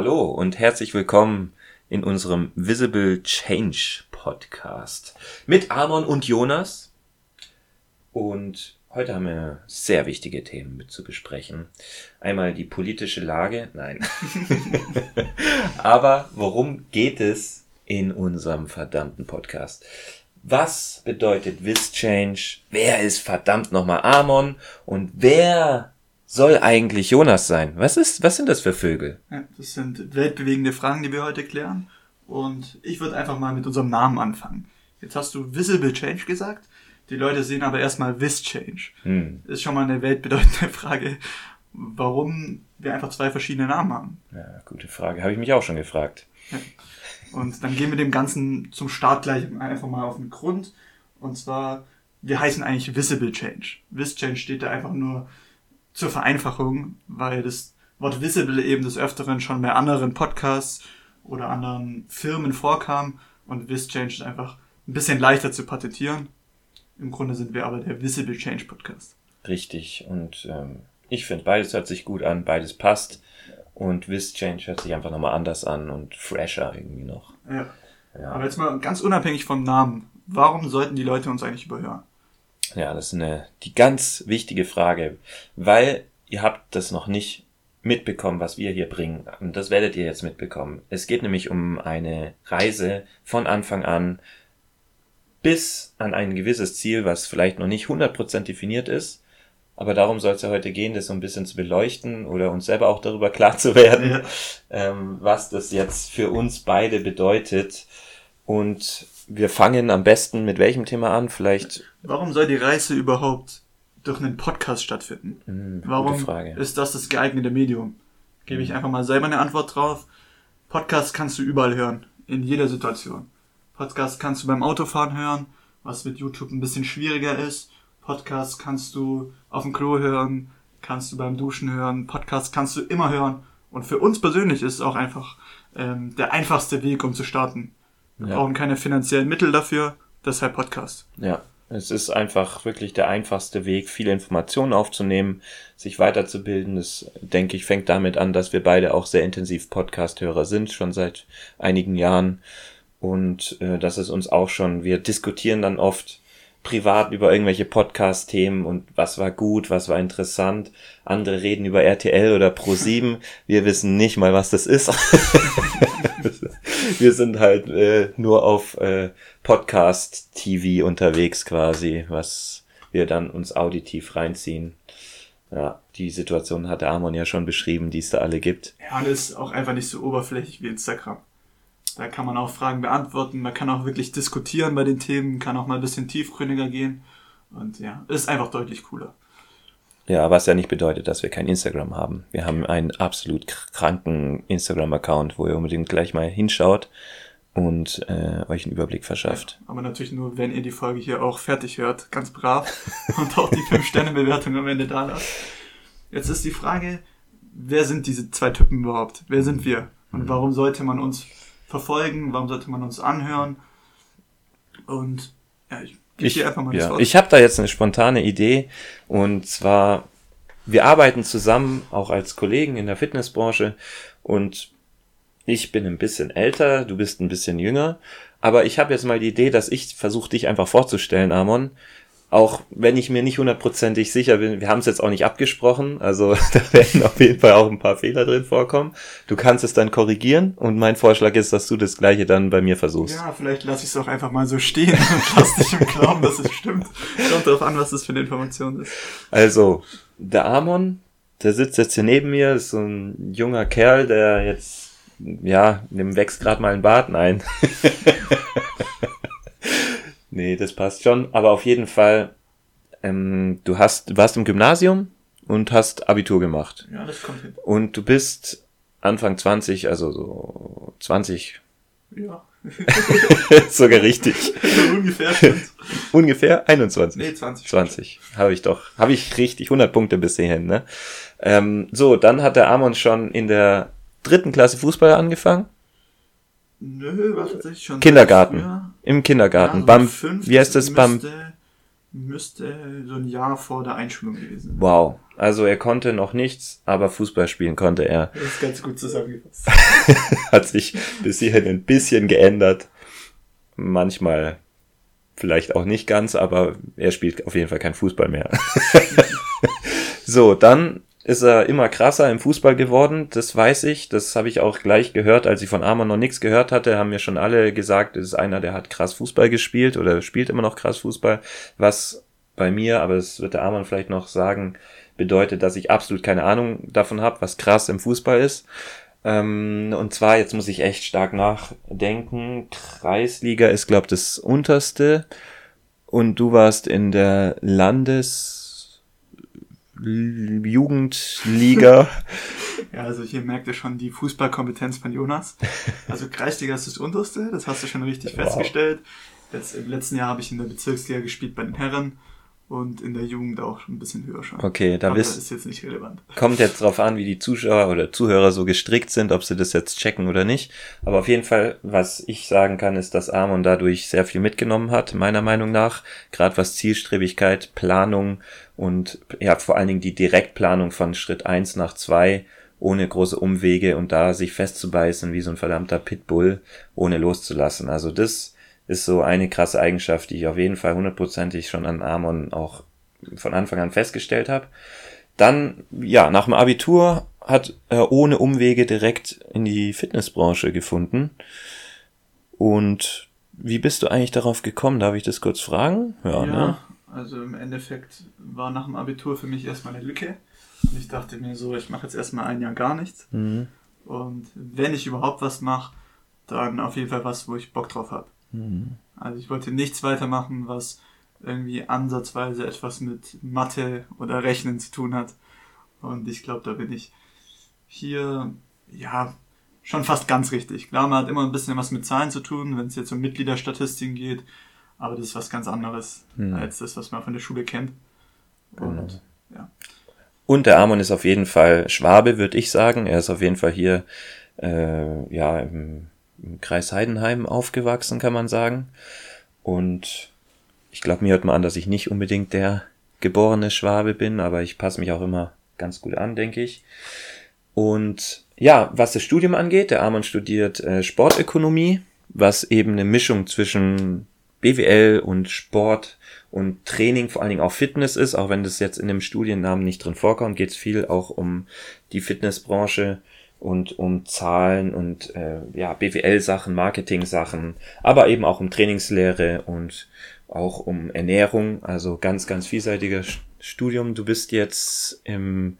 Hallo und herzlich willkommen in unserem Visible Change Podcast mit Amon und Jonas. Und heute haben wir sehr wichtige Themen mit zu besprechen. Einmal die politische Lage, nein. Aber worum geht es in unserem verdammten Podcast? Was bedeutet Vis Change? Wer ist verdammt nochmal Amon? Und wer soll eigentlich Jonas sein? Was ist, was sind das für Vögel? Ja, das sind weltbewegende Fragen, die wir heute klären. Und ich würde einfach mal mit unserem Namen anfangen. Jetzt hast du Visible Change gesagt. Die Leute sehen aber erstmal Vis Change. Hm. Ist schon mal eine weltbedeutende Frage, warum wir einfach zwei verschiedene Namen haben. Ja, gute Frage. Habe ich mich auch schon gefragt. Ja. Und dann gehen wir dem Ganzen zum Start gleich einfach mal auf den Grund. Und zwar, wir heißen eigentlich Visible Change. Vis Change steht da einfach nur zur Vereinfachung, weil das Wort Visible eben des Öfteren schon bei anderen Podcasts oder anderen Firmen vorkam und VisChange ist einfach ein bisschen leichter zu patentieren. Im Grunde sind wir aber der Visible Change Podcast. Richtig und ähm, ich finde beides hört sich gut an, beides passt und VisChange hört sich einfach nochmal anders an und fresher irgendwie noch. Ja. ja. Aber jetzt mal ganz unabhängig vom Namen, warum sollten die Leute uns eigentlich überhören? Ja, das ist eine, die ganz wichtige Frage, weil ihr habt das noch nicht mitbekommen, was wir hier bringen. Und das werdet ihr jetzt mitbekommen. Es geht nämlich um eine Reise von Anfang an bis an ein gewisses Ziel, was vielleicht noch nicht 100% definiert ist. Aber darum soll es ja heute gehen, das so ein bisschen zu beleuchten oder uns selber auch darüber klar zu werden, ja. ähm, was das jetzt für uns beide bedeutet. Und wir fangen am besten mit welchem Thema an? Vielleicht. Warum soll die Reise überhaupt durch einen Podcast stattfinden? Mhm, Warum ist das das geeignete Medium? Gebe ich mhm. einfach mal selber eine Antwort drauf. Podcast kannst du überall hören, in jeder Situation. Podcast kannst du beim Autofahren hören, was mit YouTube ein bisschen schwieriger ist. Podcast kannst du auf dem Klo hören, kannst du beim Duschen hören. Podcast kannst du immer hören. Und für uns persönlich ist es auch einfach ähm, der einfachste Weg, um zu starten. Wir ja. brauchen keine finanziellen Mittel dafür, deshalb Podcast. Ja, es ist einfach wirklich der einfachste Weg, viele Informationen aufzunehmen, sich weiterzubilden. Das, denke ich, fängt damit an, dass wir beide auch sehr intensiv Podcast-Hörer sind, schon seit einigen Jahren. Und äh, das ist uns auch schon, wir diskutieren dann oft privat über irgendwelche Podcast-Themen und was war gut, was war interessant. Andere reden über RTL oder Pro7. Wir wissen nicht mal, was das ist. wir sind halt äh, nur auf äh, Podcast-TV unterwegs quasi, was wir dann uns auditiv reinziehen. Ja, die Situation hat der Amon ja schon beschrieben, die es da alle gibt. Ja, und ist auch einfach nicht so oberflächlich wie Instagram. Da kann man auch Fragen beantworten, man kann auch wirklich diskutieren bei den Themen, kann auch mal ein bisschen tiefgründiger gehen. Und ja, ist einfach deutlich cooler. Ja, was ja nicht bedeutet, dass wir kein Instagram haben. Wir haben einen absolut kranken Instagram-Account, wo ihr unbedingt gleich mal hinschaut und äh, euch einen Überblick verschafft. Ja, aber natürlich nur, wenn ihr die Folge hier auch fertig hört, ganz brav und auch die 5-Sterne-Bewertung am Ende da lasst. Jetzt ist die Frage, wer sind diese zwei Typen überhaupt? Wer sind wir? Und mhm. warum sollte man uns verfolgen? Warum sollte man uns anhören? Und ja, ich gebe dir einfach mal das ja, Wort. Ich habe da jetzt eine spontane Idee und zwar, wir arbeiten zusammen, auch als Kollegen in der Fitnessbranche und ich bin ein bisschen älter, du bist ein bisschen jünger, aber ich habe jetzt mal die Idee, dass ich versuche, dich einfach vorzustellen, Amon, auch wenn ich mir nicht hundertprozentig sicher bin, wir haben es jetzt auch nicht abgesprochen, also da werden auf jeden Fall auch ein paar Fehler drin vorkommen. Du kannst es dann korrigieren und mein Vorschlag ist, dass du das gleiche dann bei mir versuchst. Ja, vielleicht lasse ich es auch einfach mal so stehen und lass dich im Glauben, dass es stimmt. Kommt darauf an, was das für eine Information ist. Also, der Amon, der sitzt jetzt hier neben mir, ist so ein junger Kerl, der jetzt, ja, dem wächst gerade mal ein Bart, nein. Nee, das passt schon. Aber auf jeden Fall, ähm, du hast, du warst im Gymnasium und hast Abitur gemacht. Ja, das kommt hin. Und du bist Anfang 20, also so 20. Ja. Sogar richtig. Ungefähr stimmt's. Ungefähr 21. Nee, 20. 20. Habe ich doch. Habe ich richtig 100 Punkte bis hierhin, ne? Ähm, so, dann hat der Amon schon in der dritten Klasse Fußball angefangen. Nö, war tatsächlich schon. Kindergarten. Im Kindergarten. Ja, beim, wie heißt das? Beim müsste so ein Jahr vor der Einschulung gewesen sein. Wow. Also er konnte noch nichts, aber Fußball spielen konnte er. Das ist ganz gut zusammengefasst. Hat sich bis hierhin ein bisschen geändert. Manchmal vielleicht auch nicht ganz, aber er spielt auf jeden Fall kein Fußball mehr. so, dann ist er immer krasser im Fußball geworden, das weiß ich. Das habe ich auch gleich gehört, als ich von Arman noch nichts gehört hatte, haben mir schon alle gesagt, es ist einer, der hat krass Fußball gespielt oder spielt immer noch krass Fußball, was bei mir, aber das wird der Arman vielleicht noch sagen, bedeutet, dass ich absolut keine Ahnung davon habe, was krass im Fußball ist. Ähm, und zwar, jetzt muss ich echt stark nachdenken, Kreisliga ist, glaube das unterste und du warst in der Landes Jugendliga. ja, also hier merkt ihr schon die Fußballkompetenz von Jonas. Also Kreisliga ist das unterste, das hast du schon richtig wow. festgestellt. Jetzt, Im letzten Jahr habe ich in der Bezirksliga gespielt bei den Herren und in der Jugend auch ein bisschen höher schon. Okay, da bist, ist jetzt nicht relevant. Kommt jetzt drauf an, wie die Zuschauer oder Zuhörer so gestrickt sind, ob sie das jetzt checken oder nicht. Aber auf jeden Fall, was ich sagen kann, ist, dass Amon dadurch sehr viel mitgenommen hat, meiner Meinung nach. Gerade was Zielstrebigkeit, Planung und ja, vor allen Dingen die Direktplanung von Schritt eins nach zwei ohne große Umwege und da sich festzubeißen wie so ein verdammter Pitbull, ohne loszulassen. Also das ist so eine krasse Eigenschaft, die ich auf jeden Fall hundertprozentig schon an Amon auch von Anfang an festgestellt habe. Dann, ja, nach dem Abitur hat er ohne Umwege direkt in die Fitnessbranche gefunden. Und wie bist du eigentlich darauf gekommen? Darf ich das kurz fragen? Ja, ja ne? also im Endeffekt war nach dem Abitur für mich erstmal eine Lücke. Und ich dachte mir so, ich mache jetzt erstmal ein Jahr gar nichts. Mhm. Und wenn ich überhaupt was mache, dann auf jeden Fall was, wo ich Bock drauf habe. Mhm. Also ich wollte nichts weitermachen, was irgendwie ansatzweise etwas mit Mathe oder Rechnen zu tun hat. Und ich glaube, da bin ich hier, ja, schon fast ganz richtig. Klar, man hat immer ein bisschen was mit Zahlen zu tun, wenn es jetzt um Mitgliederstatistiken geht, aber das ist was ganz anderes mhm. als das, was man von der Schule kennt. Und, genau. ja. Und der Amon ist auf jeden Fall Schwabe, würde ich sagen. Er ist auf jeden Fall hier äh, ja, im im Kreis Heidenheim aufgewachsen, kann man sagen. Und ich glaube, mir hört man an, dass ich nicht unbedingt der geborene Schwabe bin, aber ich passe mich auch immer ganz gut an, denke ich. Und ja, was das Studium angeht, der Arman studiert äh, Sportökonomie, was eben eine Mischung zwischen BWL und Sport und Training, vor allen Dingen auch Fitness ist, auch wenn das jetzt in dem Studiennamen nicht drin vorkommt, geht es viel auch um die Fitnessbranche und um Zahlen und äh, ja, BWL-Sachen, Marketing-Sachen, aber eben auch um Trainingslehre und auch um Ernährung, also ganz, ganz vielseitiger Studium. Du bist jetzt im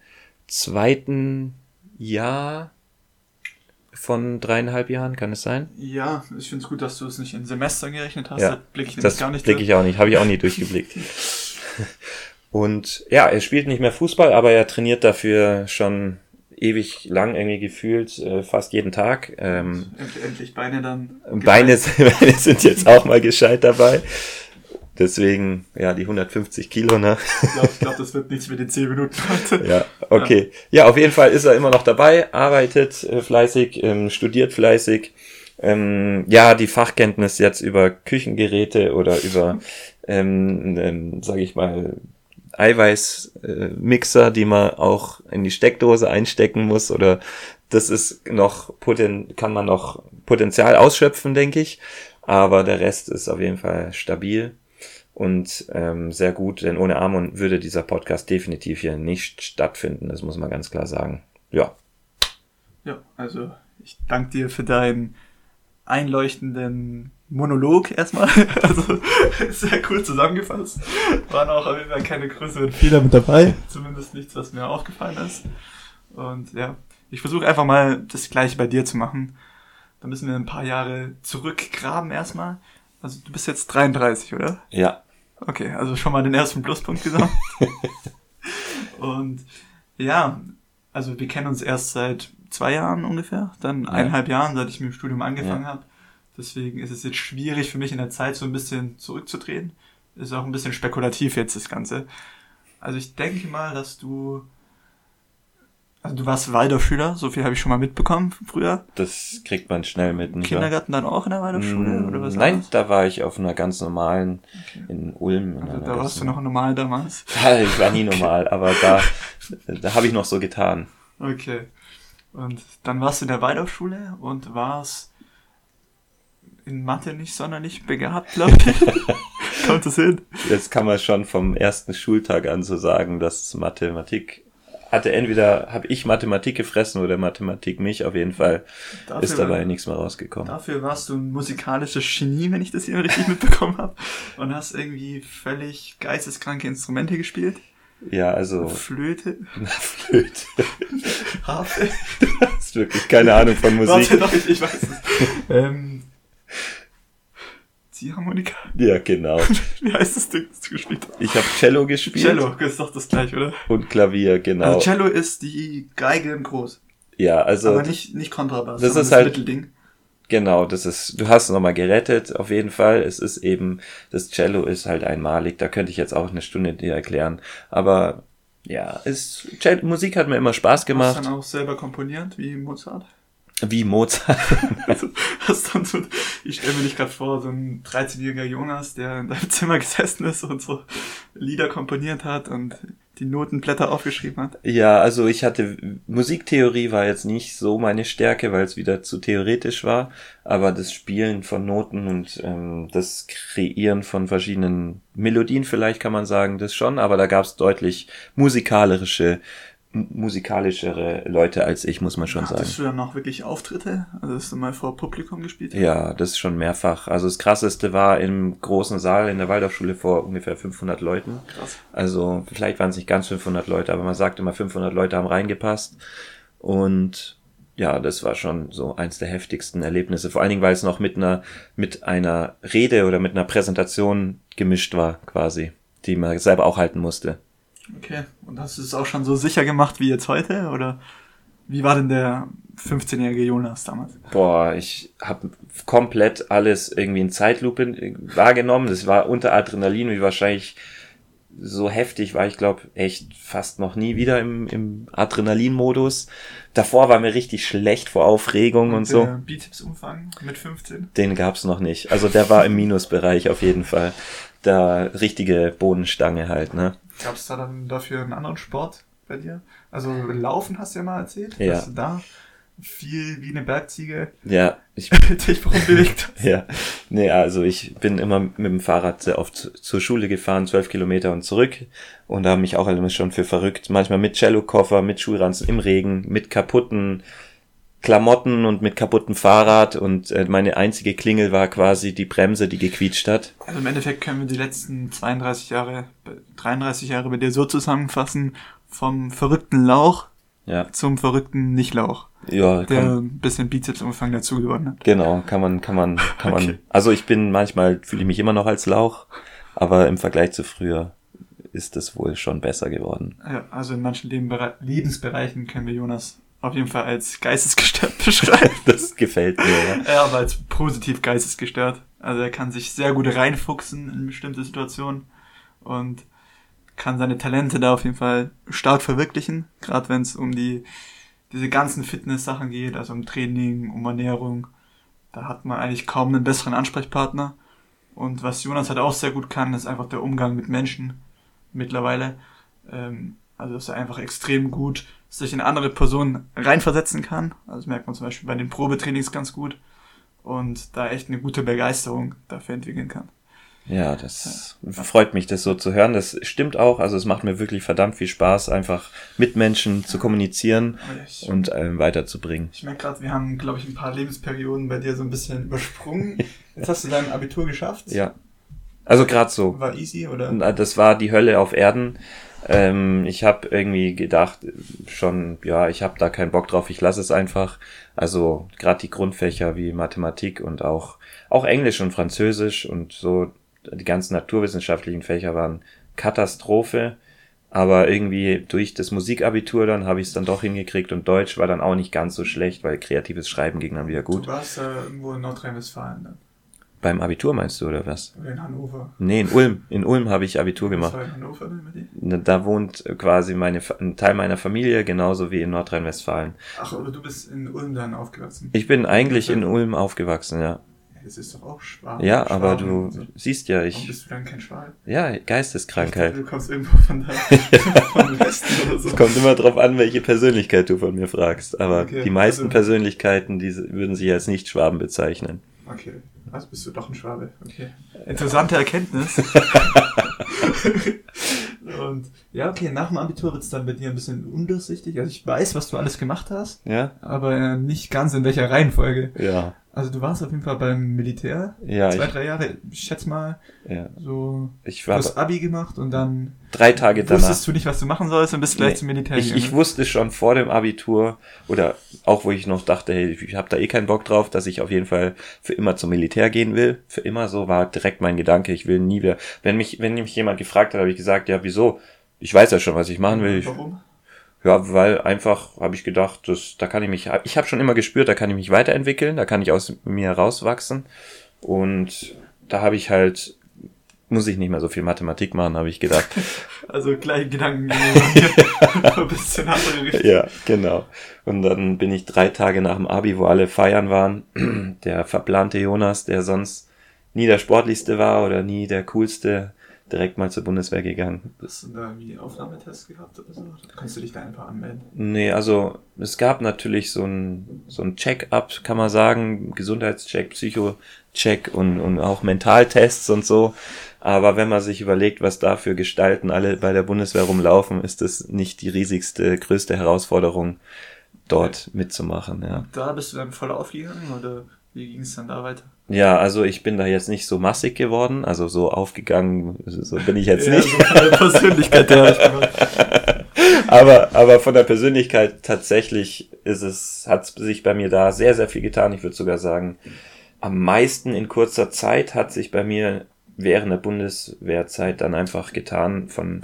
zweiten Jahr von dreieinhalb Jahren, kann es sein? Ja, ich finde es gut, dass du es nicht in Semestern gerechnet hast. Ja, da blicke ich das gar nicht blicke ich auch nicht, habe ich auch nie durchgeblickt. Und ja, er spielt nicht mehr Fußball, aber er trainiert dafür schon ewig lang irgendwie gefühlt, äh, fast jeden Tag. Ähm, Endlich Beine dann. Beine, Beine sind jetzt auch mal gescheit dabei. Deswegen, ja, die 150 Kilo, ne? Ich glaube, glaub, das wird nichts mit den 10 Minuten heute. Ja, okay. Ja. ja, auf jeden Fall ist er immer noch dabei, arbeitet äh, fleißig, ähm, studiert fleißig. Ähm, ja, die Fachkenntnis jetzt über Küchengeräte oder über, ähm, ähm, sage ich mal, Eiweißmixer, die man auch in die Steckdose einstecken muss oder das ist noch poten kann man noch Potenzial ausschöpfen, denke ich. Aber der Rest ist auf jeden Fall stabil und ähm, sehr gut, denn ohne Amon würde dieser Podcast definitiv hier nicht stattfinden. Das muss man ganz klar sagen. Ja. Ja, also ich danke dir für deinen einleuchtenden Monolog erstmal. Also sehr cool zusammengefasst. Waren auch auf jeden Fall keine größeren Fehler mit dabei. Zumindest nichts, was mir aufgefallen ist. Und ja, ich versuche einfach mal das gleiche bei dir zu machen. Da müssen wir ein paar Jahre zurückgraben erstmal. Also du bist jetzt 33, oder? Ja. Okay, also schon mal den ersten Pluspunkt gesagt. Und ja, also wir kennen uns erst seit zwei Jahren ungefähr, dann ja. eineinhalb Jahren, seit ich mit dem Studium angefangen ja. habe. Deswegen ist es jetzt schwierig für mich in der Zeit so ein bisschen zurückzudrehen. Ist auch ein bisschen spekulativ jetzt das Ganze. Also ich denke mal, dass du Also du warst Waldorfschüler, so viel habe ich schon mal mitbekommen früher. Das kriegt man schnell mit. Nicht Kindergarten wahr? dann auch in der Waldorfschule oder was? Nein, da war ich auf einer ganz normalen okay. in Ulm. In also da warst du noch normal damals. Ja, ich war nie normal, aber da, da habe ich noch so getan. Okay. Und dann warst du in der Waldorfschule und warst in Mathe nicht sonderlich begabt, glaube ich. Kommt das hin? Jetzt kann man schon vom ersten Schultag an so sagen, dass Mathematik hatte entweder habe ich Mathematik gefressen oder Mathematik mich. Auf jeden Fall dafür ist dabei war, nichts mehr rausgekommen. Dafür warst du ein musikalisches Genie, wenn ich das hier richtig mitbekommen habe. Und hast irgendwie völlig geisteskranke Instrumente gespielt. Ja, also. Flöte. Flöte. Harfe. Du hast wirklich keine Ahnung von Musik. Warte doch, ich, ich weiß es. ähm, Ziehharmonika? Ja, genau. Wie heißt das Ding, das du gespielt hast? Ich habe Cello gespielt. Cello, ist doch das gleich, oder? Und Klavier, genau. Also Cello ist die Geige im Groß. Ja, also. Aber nicht, nicht Kontrabass. Das ist das halt. Mittelding. Genau, das ist, du hast nochmal gerettet, auf jeden Fall. Es ist eben, das Cello ist halt einmalig, da könnte ich jetzt auch eine Stunde dir erklären. Aber ja, ist, Musik hat mir immer Spaß gemacht. Hast du dann auch selber komponiert, wie Mozart? Wie Mozart. also, hast dann so, ich stelle mir nicht gerade vor, so ein 13-jähriger Jonas, der in deinem Zimmer gesessen ist und so Lieder komponiert hat und die Notenblätter aufgeschrieben hat. Ja, also ich hatte, Musiktheorie war jetzt nicht so meine Stärke, weil es wieder zu theoretisch war, aber das Spielen von Noten und ähm, das Kreieren von verschiedenen Melodien vielleicht kann man sagen, das schon, aber da gab es deutlich musikalerische musikalischere Leute als ich, muss man schon Hattest sagen. Hast du dann noch wirklich Auftritte? Also dass du mal vor Publikum gespielt hast? Ja, das ist schon mehrfach. Also das krasseste war im großen Saal in der Waldorfschule vor ungefähr 500 Leuten. Krass. Also vielleicht waren es nicht ganz 500 Leute, aber man sagt immer 500 Leute haben reingepasst. Und ja, das war schon so eins der heftigsten Erlebnisse. Vor allen Dingen, weil es noch mit einer, mit einer Rede oder mit einer Präsentation gemischt war, quasi, die man selber auch halten musste. Okay, und hast du es auch schon so sicher gemacht wie jetzt heute? Oder wie war denn der 15-jährige Jonas damals? Boah, ich habe komplett alles irgendwie in Zeitlupe wahrgenommen. Das war unter Adrenalin, wie wahrscheinlich so heftig war ich glaube echt fast noch nie wieder im, im Adrenalin-Modus. Davor war mir richtig schlecht vor Aufregung und, und so. Bizeps-Umfang mit 15? Den gab's noch nicht. Also der war im Minusbereich auf jeden Fall. Da richtige Bodenstange halt, ne? Gab es da dann dafür einen anderen Sport bei dir? Also Laufen hast du ja mal erzählt, ja. dass du da viel wie eine Bergziege ja, ich, dich bewegt hast. Ja, nee, also ich bin immer mit dem Fahrrad sehr oft zur Schule gefahren, zwölf Kilometer und zurück und da haben mich auch alle schon für verrückt. Manchmal mit Cellokoffer, mit Schulranzen im Regen, mit kaputten Klamotten und mit kaputtem Fahrrad und äh, meine einzige Klingel war quasi die Bremse, die gequietscht hat. Also im Endeffekt können wir die letzten 32 Jahre, 33 Jahre bei dir so zusammenfassen, vom verrückten Lauch ja. zum verrückten Nicht-Lauch. Ja, der ein bisschen Bizepsumfang dazu gewonnen hat. Genau, kann man, kann man, kann okay. man. Also ich bin manchmal fühle ich mich immer noch als Lauch, aber im Vergleich zu früher ist es wohl schon besser geworden. Ja, also in manchen Lebensbereichen können wir Jonas auf jeden Fall als geistesgestört beschreiben. das gefällt mir, ja. Ja, aber als positiv geistesgestört. Also er kann sich sehr gut reinfuchsen in bestimmte Situationen und kann seine Talente da auf jeden Fall stark verwirklichen, gerade wenn es um die diese ganzen Fitness-Sachen geht, also um Training, um Ernährung. Da hat man eigentlich kaum einen besseren Ansprechpartner. Und was Jonas halt auch sehr gut kann, ist einfach der Umgang mit Menschen mittlerweile. Ähm, also dass er einfach extrem gut sich in andere Personen reinversetzen kann. Also das merkt man zum Beispiel bei den Probetrainings ganz gut. Und da echt eine gute Begeisterung dafür entwickeln kann. Ja, das ja. freut mich, das so zu hören. Das stimmt auch. Also es macht mir wirklich verdammt viel Spaß, einfach mit Menschen zu kommunizieren ich, und ähm, weiterzubringen. Ich merke gerade, wir haben, glaube ich, ein paar Lebensperioden bei dir so ein bisschen übersprungen. Jetzt hast du dein Abitur geschafft. Ja. Also gerade so. War easy, oder? Das war die Hölle auf Erden. Ähm, ich habe irgendwie gedacht, schon, ja, ich habe da keinen Bock drauf, ich lasse es einfach. Also gerade die Grundfächer wie Mathematik und auch, auch Englisch und Französisch und so, die ganzen naturwissenschaftlichen Fächer waren Katastrophe. Aber irgendwie durch das Musikabitur dann habe ich es dann doch hingekriegt und Deutsch war dann auch nicht ganz so schlecht, weil kreatives Schreiben ging dann wieder gut. Du warst äh, irgendwo in Nordrhein-Westfalen dann? Beim Abitur meinst du, oder was? In Hannover? Nee, in Ulm. In Ulm habe ich Abitur gemacht. Was war in Hannover denn mit dir? Da wohnt quasi meine, ein Teil meiner Familie, genauso wie in Nordrhein-Westfalen. Ach, aber du bist in Ulm dann aufgewachsen? Ich bin eigentlich in Ulm aufgewachsen, ja. Das ist doch auch Schwaben. Ja, Schwaben aber du so. siehst ja, ich. Warum bist du dann kein Schwabe? Ja, Geisteskrankheit. du kommst irgendwo von da, vom Westen oder so. Es kommt immer drauf an, welche Persönlichkeit du von mir fragst. Aber okay, die meisten also, Persönlichkeiten, die würden sich als nicht Schwaben bezeichnen. Okay. Also bist du doch ein Schwabe. Okay. Interessante Erkenntnis. Und ja, okay, nach dem Abitur wird es dann bei dir ein bisschen undurchsichtig. Also ich weiß, was du alles gemacht hast. Ja. Aber nicht ganz in welcher Reihenfolge. Ja. Also du warst auf jeden Fall beim Militär. Ja. Zwei, drei Jahre, ich schätze mal. Ja. So. Ich war. Du hast Abi gemacht und dann. Drei Tage danach. Wusstest du nicht, was du machen sollst und bist gleich nee, zum Militär ich, ich wusste schon vor dem Abitur oder auch wo ich noch dachte, hey, ich habe da eh keinen Bock drauf, dass ich auf jeden Fall für immer zum Militär gehen will. Für immer so war direkt mein Gedanke, ich will nie wieder. Wenn mich, wenn mich jemand gefragt hat, habe ich gesagt, ja, wieso? Ich weiß ja schon, was ich machen will. Warum? Ja, weil einfach habe ich gedacht, dass, da kann ich mich, ich habe schon immer gespürt, da kann ich mich weiterentwickeln, da kann ich aus mir rauswachsen. Und da habe ich halt, muss ich nicht mehr so viel Mathematik machen, habe ich gedacht. Also gleich Gedanken ein bisschen andere Richtung. Ja, genau. Und dann bin ich drei Tage nach dem Abi, wo alle feiern waren, der verplante Jonas, der sonst nie der sportlichste war oder nie der coolste, direkt mal zur Bundeswehr gegangen. Hast du da irgendwie Aufnahmetest gehabt oder so? Oder kannst du dich da einfach anmelden? Nee, also es gab natürlich so ein, so ein Check-up, kann man sagen, Gesundheitscheck, Psycho-Check und, und auch Mentaltests und so. Aber wenn man sich überlegt, was da für Gestalten alle bei der Bundeswehr rumlaufen, ist das nicht die riesigste, größte Herausforderung, dort okay. mitzumachen. Ja. Da bist du dann voll aufgegangen oder wie ging es dann da weiter? Ja, also ich bin da jetzt nicht so massig geworden, also so aufgegangen, so bin ich jetzt ja, nicht. So von der Persönlichkeit her. aber, aber von der Persönlichkeit tatsächlich ist es, hat sich bei mir da sehr, sehr viel getan. Ich würde sogar sagen, am meisten in kurzer Zeit hat sich bei mir während der Bundeswehrzeit dann einfach getan von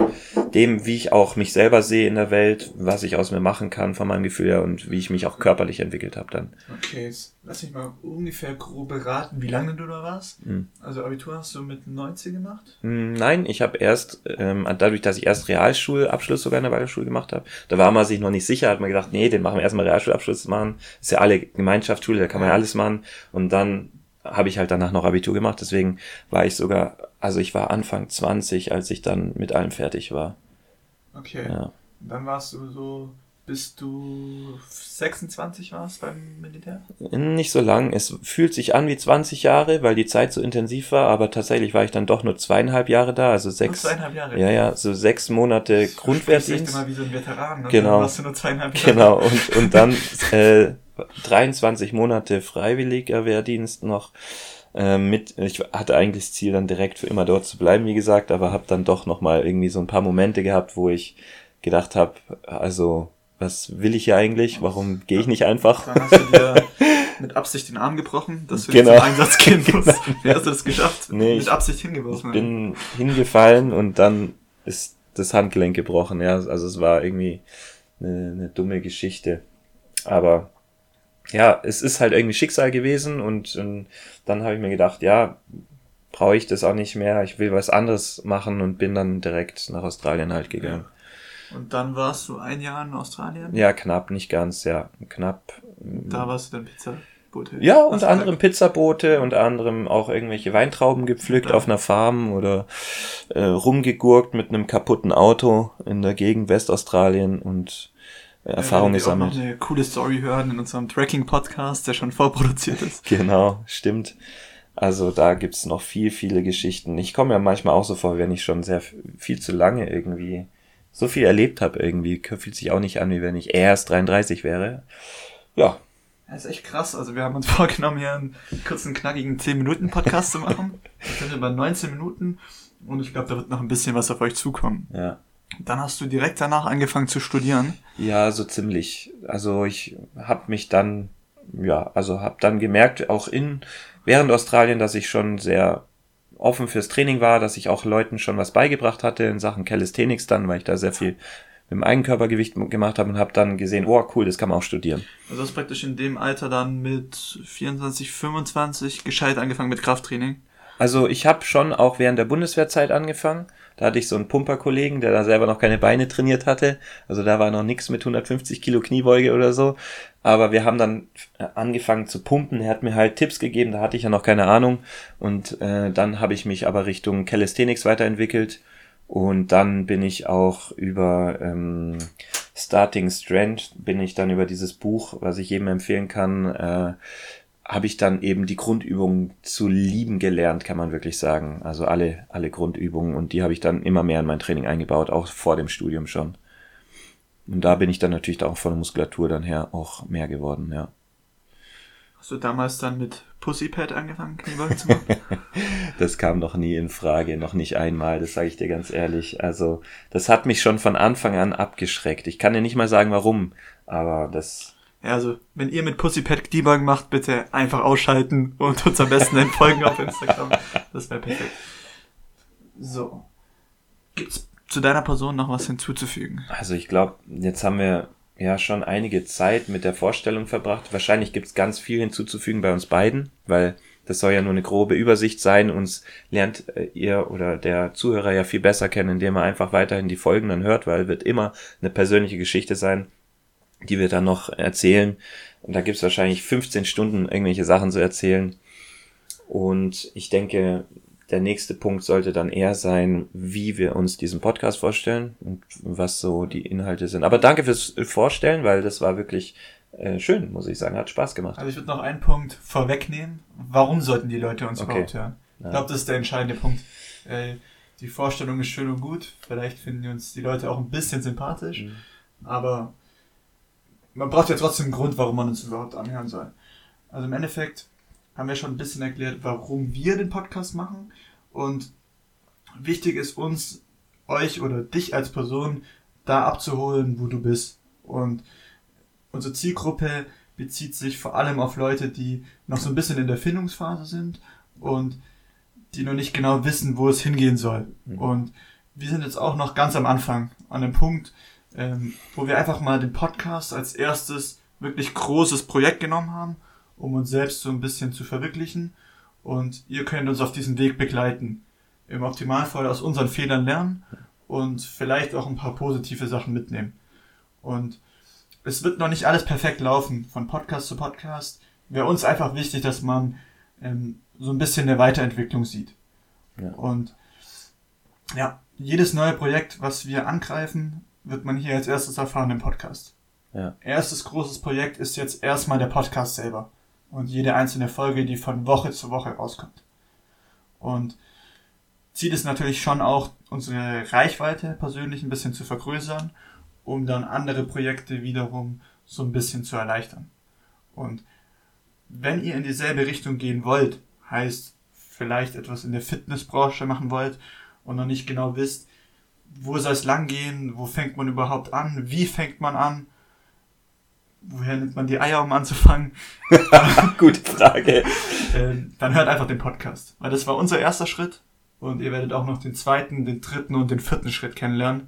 dem, wie ich auch mich selber sehe in der Welt, was ich aus mir machen kann von meinem Gefühl her und wie ich mich auch körperlich entwickelt habe dann. Okay, jetzt lass mich mal ungefähr grob beraten, wie lange du da warst. Mhm. Also Abitur hast du mit 19 gemacht? Hm, nein, ich habe erst, ähm, dadurch, dass ich erst Realschulabschluss sogar in der Weiterschule gemacht habe, da war man sich noch nicht sicher, hat man gedacht, nee, den machen wir erstmal Realschulabschluss machen, ist ja alle Gemeinschaftsschule, da kann man ja alles machen und dann habe ich halt danach noch Abitur gemacht, deswegen war ich sogar, also ich war Anfang 20, als ich dann mit allem fertig war. Okay. Ja. Dann warst du so, bis du 26 warst beim Militär? Nicht so lang. Es fühlt sich an wie 20 Jahre, weil die Zeit so intensiv war, aber tatsächlich war ich dann doch nur zweieinhalb Jahre da, also sechs. Nur zweieinhalb Jahre? Ja, ja, so sechs Monate Grundwehrdienst. Du immer wie so ein Veteran, ne? Genau. Dann warst du nur zweieinhalb Jahre. Genau, und, und dann, äh, 23 Monate freiwilliger Wehrdienst noch äh, mit. Ich hatte eigentlich das Ziel, dann direkt für immer dort zu bleiben, wie gesagt, aber habe dann doch noch mal irgendwie so ein paar Momente gehabt, wo ich gedacht habe, also was will ich hier eigentlich? Warum gehe ich nicht einfach? Dann hast du dir mit Absicht den Arm gebrochen, dass du genau. zum Einsatz gehen musst. Wie hast du das geschafft? Nee, mit Absicht hingeworfen. Ich bin hingefallen und dann ist das Handgelenk gebrochen. Ja, also es war irgendwie eine, eine dumme Geschichte. Aber ja, es ist halt irgendwie Schicksal gewesen und, und dann habe ich mir gedacht, ja, brauche ich das auch nicht mehr, ich will was anderes machen und bin dann direkt nach Australien halt gegangen. Und dann warst du ein Jahr in Australien? Ja, knapp, nicht ganz, ja, knapp. Da warst du dann Pizzaboote? Ja, unter anderem Pizzaboote, unter anderem auch irgendwelche Weintrauben gepflückt ja. auf einer Farm oder äh, rumgegurkt mit einem kaputten Auto in der Gegend Westaustralien und Erfahrung ja, gesammelt. Auch noch eine coole Story hören in unserem Tracking-Podcast, der schon vorproduziert ist. Genau, stimmt. Also da gibt's noch viel, viele Geschichten. Ich komme ja manchmal auch so vor, wenn ich schon sehr viel zu lange irgendwie so viel erlebt habe irgendwie. Fühlt sich auch nicht an, wie wenn ich erst 33 wäre. Ja. Das ist echt krass. Also wir haben uns vorgenommen, hier einen kurzen, knackigen 10-Minuten-Podcast zu machen. Wir sind über 19 Minuten und ich glaube, da wird noch ein bisschen was auf euch zukommen. Ja. Dann hast du direkt danach angefangen zu studieren? Ja, so ziemlich. Also ich habe mich dann, ja, also habe dann gemerkt, auch in während Australien, dass ich schon sehr offen fürs Training war, dass ich auch Leuten schon was beigebracht hatte in Sachen Calisthenics dann, weil ich da sehr viel mit dem Eigenkörpergewicht gemacht habe und habe dann gesehen, oh cool, das kann man auch studieren. Also hast praktisch in dem Alter dann mit 24, 25 gescheit angefangen mit Krafttraining? Also ich habe schon auch während der Bundeswehrzeit angefangen. Da hatte ich so einen Pumperkollegen, der da selber noch keine Beine trainiert hatte. Also da war noch nichts mit 150 Kilo Kniebeuge oder so. Aber wir haben dann angefangen zu pumpen. Er hat mir halt Tipps gegeben, da hatte ich ja noch keine Ahnung. Und äh, dann habe ich mich aber Richtung Calisthenics weiterentwickelt und dann bin ich auch über ähm, Starting Strength, bin ich dann über dieses Buch, was ich jedem empfehlen kann, äh, habe ich dann eben die Grundübungen zu lieben gelernt, kann man wirklich sagen. Also alle, alle Grundübungen und die habe ich dann immer mehr in mein Training eingebaut, auch vor dem Studium schon. Und da bin ich dann natürlich auch von der Muskulatur dann her auch mehr geworden, ja. Hast du damals dann mit Pussypad angefangen, Kniebeugen zu machen? das kam noch nie in Frage, noch nicht einmal, das sage ich dir ganz ehrlich. Also, das hat mich schon von Anfang an abgeschreckt. Ich kann dir nicht mal sagen, warum, aber das. Ja, also, wenn ihr mit Pussypad Kniebeugen macht, bitte einfach ausschalten und uns am besten entfolgen auf Instagram. Das wäre perfekt. So. Gibt's zu deiner Person noch was hinzuzufügen? Also, ich glaube, jetzt haben wir ja schon einige Zeit mit der Vorstellung verbracht. Wahrscheinlich gibt's ganz viel hinzuzufügen bei uns beiden, weil das soll ja nur eine grobe Übersicht sein. Uns lernt äh, ihr oder der Zuhörer ja viel besser kennen, indem er einfach weiterhin die Folgen dann hört, weil wird immer eine persönliche Geschichte sein, die wir dann noch erzählen. Und da gibt's wahrscheinlich 15 Stunden irgendwelche Sachen zu erzählen. Und ich denke, der nächste Punkt sollte dann eher sein, wie wir uns diesen Podcast vorstellen und was so die Inhalte sind. Aber danke fürs Vorstellen, weil das war wirklich äh, schön, muss ich sagen. Hat Spaß gemacht. Also ich würde noch einen Punkt vorwegnehmen. Warum sollten die Leute uns okay. überhaupt hören? Ich glaube, das ist der entscheidende Punkt. Äh, die Vorstellung ist schön und gut. Vielleicht finden uns die Leute auch ein bisschen sympathisch. Mhm. Aber man braucht ja trotzdem einen Grund, warum man uns überhaupt anhören soll. Also im Endeffekt haben wir schon ein bisschen erklärt, warum wir den Podcast machen. Und wichtig ist uns, euch oder dich als Person da abzuholen, wo du bist. Und unsere Zielgruppe bezieht sich vor allem auf Leute, die noch so ein bisschen in der Findungsphase sind und die noch nicht genau wissen, wo es hingehen soll. Mhm. Und wir sind jetzt auch noch ganz am Anfang, an dem Punkt, ähm, wo wir einfach mal den Podcast als erstes wirklich großes Projekt genommen haben um uns selbst so ein bisschen zu verwirklichen. Und ihr könnt uns auf diesem Weg begleiten. Im Optimalfall aus unseren Fehlern lernen und vielleicht auch ein paar positive Sachen mitnehmen. Und es wird noch nicht alles perfekt laufen, von Podcast zu Podcast. Wäre uns einfach wichtig, dass man ähm, so ein bisschen eine Weiterentwicklung sieht. Ja. Und ja, jedes neue Projekt, was wir angreifen, wird man hier als erstes erfahren im Podcast. Ja. Erstes großes Projekt ist jetzt erstmal der Podcast selber und jede einzelne Folge, die von Woche zu Woche rauskommt. Und Ziel ist natürlich schon auch, unsere Reichweite persönlich ein bisschen zu vergrößern, um dann andere Projekte wiederum so ein bisschen zu erleichtern. Und wenn ihr in dieselbe Richtung gehen wollt, heißt vielleicht etwas in der Fitnessbranche machen wollt und noch nicht genau wisst, wo soll es lang gehen, wo fängt man überhaupt an, wie fängt man an, woher nimmt man die Eier, um anzufangen? Gute Frage. Ähm, dann hört einfach den Podcast. Weil das war unser erster Schritt. Und ihr werdet auch noch den zweiten, den dritten und den vierten Schritt kennenlernen.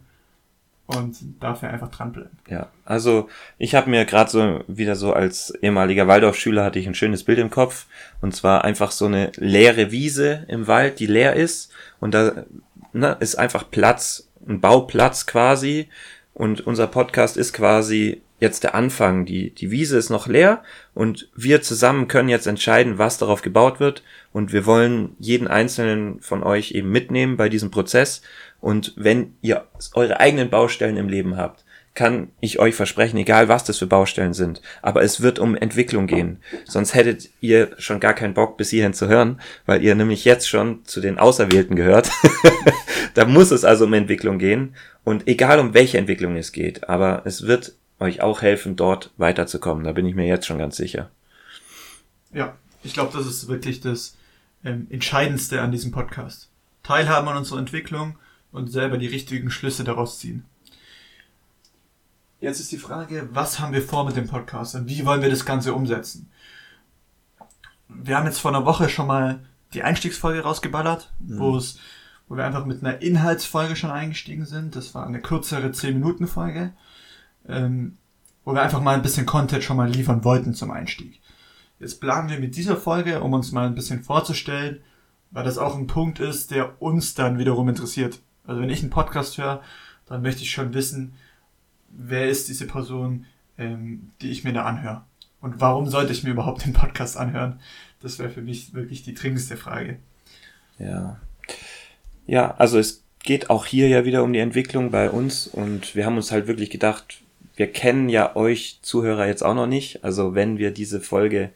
Und dafür einfach dranbleiben. Ja, also ich habe mir gerade so wieder so als ehemaliger Waldorfschüler hatte ich ein schönes Bild im Kopf. Und zwar einfach so eine leere Wiese im Wald, die leer ist. Und da ne, ist einfach Platz, ein Bauplatz quasi. Und unser Podcast ist quasi jetzt der Anfang. Die, die Wiese ist noch leer und wir zusammen können jetzt entscheiden, was darauf gebaut wird. Und wir wollen jeden einzelnen von euch eben mitnehmen bei diesem Prozess. Und wenn ihr eure eigenen Baustellen im Leben habt, kann ich euch versprechen, egal was das für Baustellen sind, aber es wird um Entwicklung gehen. Sonst hättet ihr schon gar keinen Bock bis hierhin zu hören, weil ihr nämlich jetzt schon zu den Auserwählten gehört. da muss es also um Entwicklung gehen und egal um welche Entwicklung es geht, aber es wird euch auch helfen, dort weiterzukommen. Da bin ich mir jetzt schon ganz sicher. Ja, ich glaube, das ist wirklich das ähm, Entscheidendste an diesem Podcast. Teilhaben an unserer Entwicklung und selber die richtigen Schlüsse daraus ziehen. Jetzt ist die Frage, was haben wir vor mit dem Podcast und wie wollen wir das Ganze umsetzen? Wir haben jetzt vor einer Woche schon mal die Einstiegsfolge rausgeballert, mhm. wo es wo wir einfach mit einer Inhaltsfolge schon eingestiegen sind. Das war eine kürzere 10-Minuten-Folge, ähm, wo wir einfach mal ein bisschen Content schon mal liefern wollten zum Einstieg. Jetzt planen wir mit dieser Folge, um uns mal ein bisschen vorzustellen, weil das auch ein Punkt ist, der uns dann wiederum interessiert. Also wenn ich einen Podcast höre, dann möchte ich schon wissen, wer ist diese Person, ähm, die ich mir da anhöre. Und warum sollte ich mir überhaupt den Podcast anhören? Das wäre für mich wirklich die dringendste Frage. Ja. Ja, also es geht auch hier ja wieder um die Entwicklung bei uns und wir haben uns halt wirklich gedacht, wir kennen ja euch Zuhörer jetzt auch noch nicht. Also wenn wir diese Folge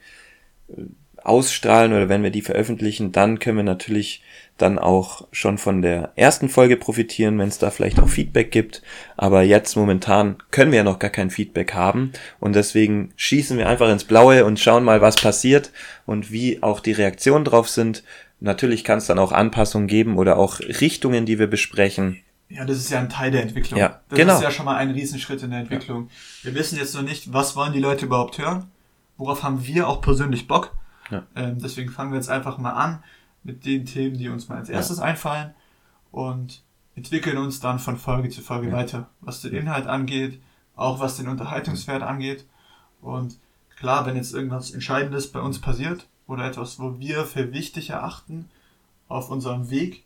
äh, ausstrahlen oder wenn wir die veröffentlichen, dann können wir natürlich dann auch schon von der ersten Folge profitieren, wenn es da vielleicht auch Feedback gibt. Aber jetzt momentan können wir ja noch gar kein Feedback haben und deswegen schießen wir einfach ins Blaue und schauen mal, was passiert und wie auch die Reaktionen drauf sind. Natürlich kann es dann auch Anpassungen geben oder auch Richtungen, die wir besprechen. Ja, das ist ja ein Teil der Entwicklung. Ja, das genau. ist ja schon mal ein Riesenschritt in der Entwicklung. Ja. Wir wissen jetzt noch nicht, was wollen die Leute überhaupt hören? Worauf haben wir auch persönlich Bock? Ja. Ähm, deswegen fangen wir jetzt einfach mal an mit den Themen, die uns mal als erstes ja. einfallen und entwickeln uns dann von Folge zu Folge ja. weiter, was den Inhalt angeht, auch was den Unterhaltungswert angeht. Und klar, wenn jetzt irgendwas Entscheidendes bei uns passiert oder etwas, wo wir für wichtig erachten auf unserem Weg,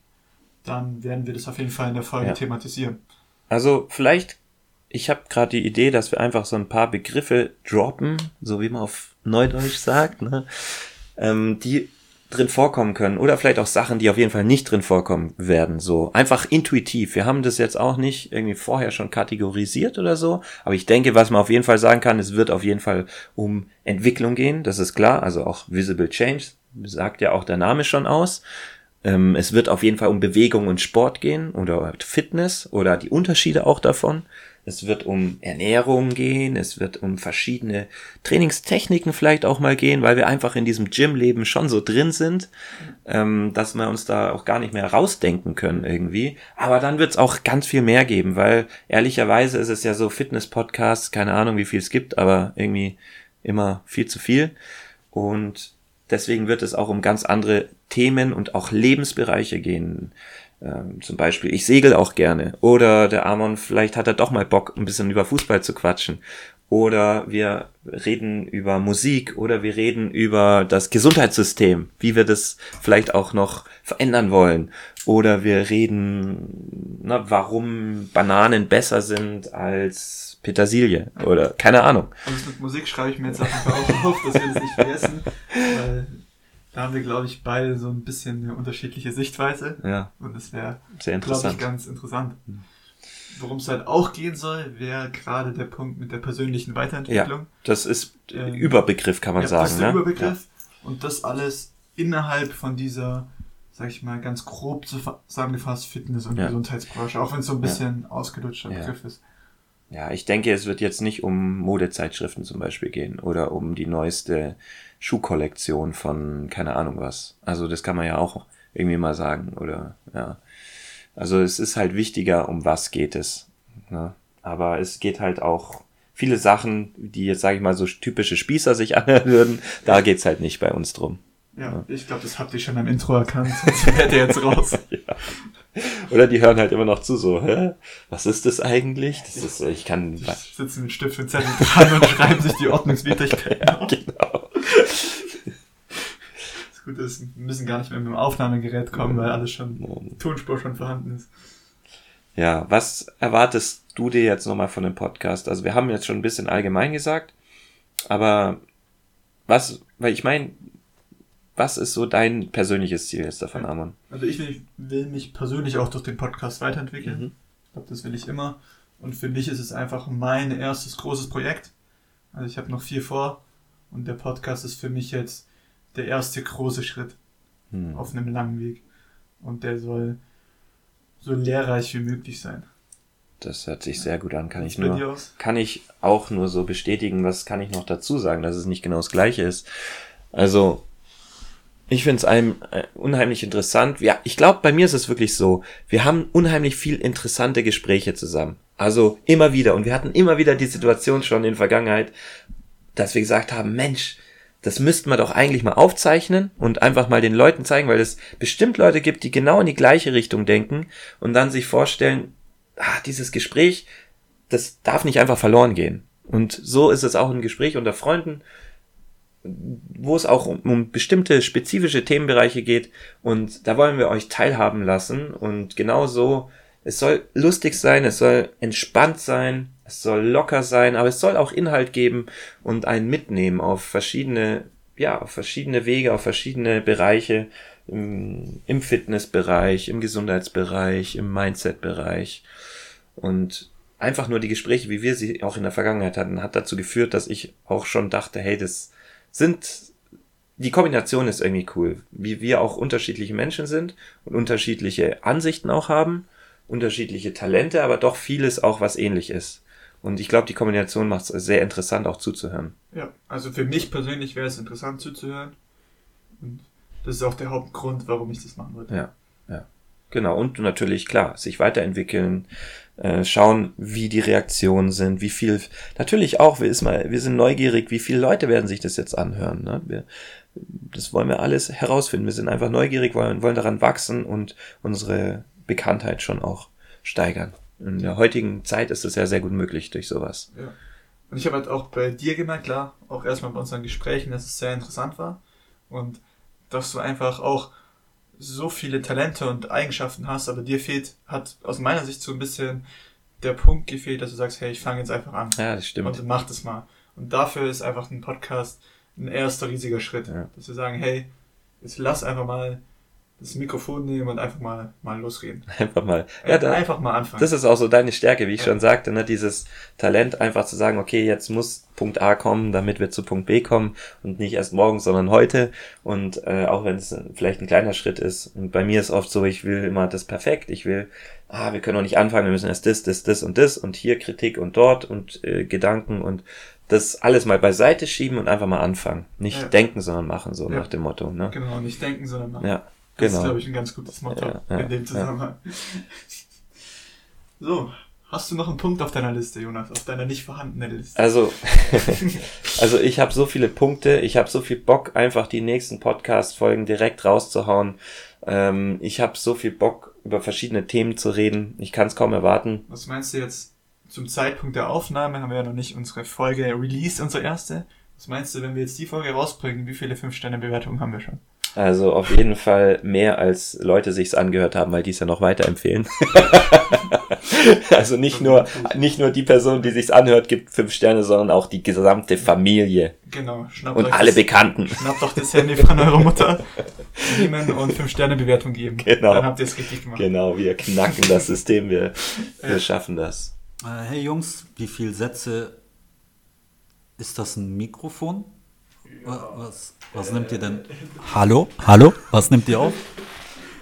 dann werden wir das auf jeden Fall in der Folge thematisieren. Also vielleicht, ich habe gerade die Idee, dass wir einfach so ein paar Begriffe droppen, so wie man auf Neudeutsch sagt, ne? Ähm, die drin vorkommen können oder vielleicht auch Sachen, die auf jeden Fall nicht drin vorkommen werden, so einfach intuitiv. Wir haben das jetzt auch nicht irgendwie vorher schon kategorisiert oder so, aber ich denke, was man auf jeden Fall sagen kann, es wird auf jeden Fall um Entwicklung gehen, das ist klar, also auch Visible Change sagt ja auch der Name schon aus. Ähm, es wird auf jeden Fall um Bewegung und Sport gehen oder Fitness oder die Unterschiede auch davon. Es wird um Ernährung gehen, es wird um verschiedene Trainingstechniken vielleicht auch mal gehen, weil wir einfach in diesem Gym-Leben schon so drin sind, ähm, dass wir uns da auch gar nicht mehr rausdenken können irgendwie. Aber dann wird es auch ganz viel mehr geben, weil ehrlicherweise ist es ja so Fitness-Podcasts, keine Ahnung, wie viel es gibt, aber irgendwie immer viel zu viel. Und deswegen wird es auch um ganz andere Themen und auch Lebensbereiche gehen. Ähm, zum Beispiel, ich segel auch gerne. Oder der Amon, vielleicht hat er doch mal Bock, ein bisschen über Fußball zu quatschen. Oder wir reden über Musik oder wir reden über das Gesundheitssystem, wie wir das vielleicht auch noch verändern wollen. Oder wir reden, na, warum Bananen besser sind als Petersilie. Oder keine Ahnung. Also mit Musik schreibe ich mir jetzt auch auf, dass wir das nicht vergessen. Weil da haben wir, glaube ich, beide so ein bisschen eine unterschiedliche Sichtweise. Ja. Und das wäre, glaube ich, ganz interessant. Hm. Worum es halt auch gehen soll, wäre gerade der Punkt mit der persönlichen Weiterentwicklung. Ja, das ist ähm, Überbegriff, kann man ja, sagen. Das ist der ne? Überbegriff. Ja. Und das alles innerhalb von dieser, sag ich mal, ganz grob zusammengefasst Fitness- und ja. Gesundheitsbranche, auch wenn es so ein bisschen ausgelutschter Begriff ist. Ja, ich denke, es wird jetzt nicht um Modezeitschriften zum Beispiel gehen oder um die neueste Schuhkollektion von keine Ahnung was. Also das kann man ja auch irgendwie mal sagen oder ja. Also es ist halt wichtiger, um was geht es. Ne? Aber es geht halt auch viele Sachen, die jetzt sage ich mal so typische Spießer sich anhören würden, da geht's halt nicht bei uns drum. Ja, ja. ich glaube, das habt ihr schon am Intro erkannt, sonst wärt ihr jetzt raus. ja. Oder die hören halt immer noch zu, so, hä? Was ist das eigentlich? Das ist, ich kann. Die sitzen mit Stift und Zettel dran und schreiben sich die Ordnungswidrigkeiten ja, Genau. Das Gute ist, wir müssen gar nicht mehr mit dem Aufnahmegerät kommen, weil alles schon, Tonspur schon vorhanden ist. Ja, was erwartest du dir jetzt nochmal von dem Podcast? Also wir haben jetzt schon ein bisschen allgemein gesagt, aber was, weil ich meine, was ist so dein persönliches Ziel jetzt davon, Amon? Also ich will, will, mich persönlich auch durch den Podcast weiterentwickeln. Mhm. Ich glaube, das will ich immer. Und für mich ist es einfach mein erstes großes Projekt. Also ich habe noch viel vor und der Podcast ist für mich jetzt der erste große Schritt mhm. auf einem langen Weg. Und der soll so lehrreich wie möglich sein. Das hört sich sehr gut an, kann ich nur, kann ich auch nur so bestätigen. Was kann ich noch dazu sagen, dass es nicht genau das gleiche ist? Also, ich finde es einem äh, unheimlich interessant. Ja, ich glaube, bei mir ist es wirklich so. Wir haben unheimlich viel interessante Gespräche zusammen. Also immer wieder. Und wir hatten immer wieder die Situation schon in der Vergangenheit, dass wir gesagt haben, Mensch, das müssten wir doch eigentlich mal aufzeichnen und einfach mal den Leuten zeigen, weil es bestimmt Leute gibt, die genau in die gleiche Richtung denken und dann sich vorstellen, ah, dieses Gespräch, das darf nicht einfach verloren gehen. Und so ist es auch ein Gespräch unter Freunden, wo es auch um, um bestimmte spezifische Themenbereiche geht und da wollen wir euch teilhaben lassen und genau so, es soll lustig sein, es soll entspannt sein, es soll locker sein, aber es soll auch Inhalt geben und einen mitnehmen auf verschiedene, ja, auf verschiedene Wege, auf verschiedene Bereiche im, im Fitnessbereich, im Gesundheitsbereich, im Mindset-Bereich. Und einfach nur die Gespräche, wie wir sie auch in der Vergangenheit hatten, hat dazu geführt, dass ich auch schon dachte, hey, das sind, die Kombination ist irgendwie cool, wie wir auch unterschiedliche Menschen sind und unterschiedliche Ansichten auch haben, unterschiedliche Talente, aber doch vieles auch was ähnlich ist. Und ich glaube, die Kombination macht es sehr interessant, auch zuzuhören. Ja, also für mich persönlich wäre es interessant zuzuhören. Und das ist auch der Hauptgrund, warum ich das machen würde. Ja, ja. Genau. Und natürlich, klar, sich weiterentwickeln, äh, schauen, wie die Reaktionen sind, wie viel, natürlich auch, wir, ist mal, wir sind neugierig, wie viele Leute werden sich das jetzt anhören. Ne? Wir, das wollen wir alles herausfinden. Wir sind einfach neugierig, wollen, wollen daran wachsen und unsere Bekanntheit schon auch steigern in der heutigen Zeit ist das ja sehr gut möglich durch sowas. Ja. Und ich habe halt auch bei dir gemerkt, klar, auch erstmal bei unseren Gesprächen, dass es sehr interessant war und dass du einfach auch so viele Talente und Eigenschaften hast, aber dir fehlt, hat aus meiner Sicht so ein bisschen der Punkt gefehlt, dass du sagst, hey, ich fange jetzt einfach an. Ja, das stimmt. Und mach das mal. Und dafür ist einfach ein Podcast ein erster riesiger Schritt. Ja. Dass wir sagen, hey, jetzt lass einfach mal das Mikrofon nehmen und einfach mal, mal losreden. Einfach mal. Ja, da, einfach mal anfangen. Das ist auch so deine Stärke, wie ich ja. schon sagte, ne? dieses Talent einfach zu sagen, okay, jetzt muss Punkt A kommen, damit wir zu Punkt B kommen und nicht erst morgen, sondern heute. Und äh, auch wenn es vielleicht ein kleiner Schritt ist. Und bei mir ist oft so, ich will immer das perfekt. Ich will, ah, wir können noch nicht anfangen, wir müssen erst das, das, das und das und hier Kritik und dort und äh, Gedanken und das alles mal beiseite schieben und einfach mal anfangen. Nicht ja. denken, sondern machen, so ja. nach dem Motto. Ne? Genau, nicht denken, sondern machen. Ja. Das genau. ist, glaube ich, ein ganz gutes Motto ja, ja, in dem Zusammenhang. Ja. So, hast du noch einen Punkt auf deiner Liste, Jonas, auf deiner nicht vorhandenen Liste? Also, also ich habe so viele Punkte, ich habe so viel Bock, einfach die nächsten Podcast-Folgen direkt rauszuhauen. Ähm, ich habe so viel Bock, über verschiedene Themen zu reden. Ich kann es kaum erwarten. Was meinst du jetzt? Zum Zeitpunkt der Aufnahme haben wir ja noch nicht unsere Folge released, unsere erste. Was meinst du, wenn wir jetzt die Folge rausbringen, wie viele 5-Sterne-Bewertungen haben wir schon? Also auf jeden Fall mehr als Leute sich's angehört haben, weil die es ja noch weiterempfehlen. also nicht nur, nicht nur die Person, die sich's anhört, gibt fünf Sterne, sondern auch die gesamte Familie. Genau. Schnappt und alle das, Bekannten. Schnappt doch das Handy von eurer Mutter, nehmen und fünf Sterne Bewertung geben. Genau. Dann habt ihr es richtig gemacht. Genau, wir knacken das System, wir, wir ja. schaffen das. Äh, hey Jungs, wie viele Sätze ist das ein Mikrofon? Was, was nimmt ihr denn? Hallo? Hallo? Was nimmt ihr auf?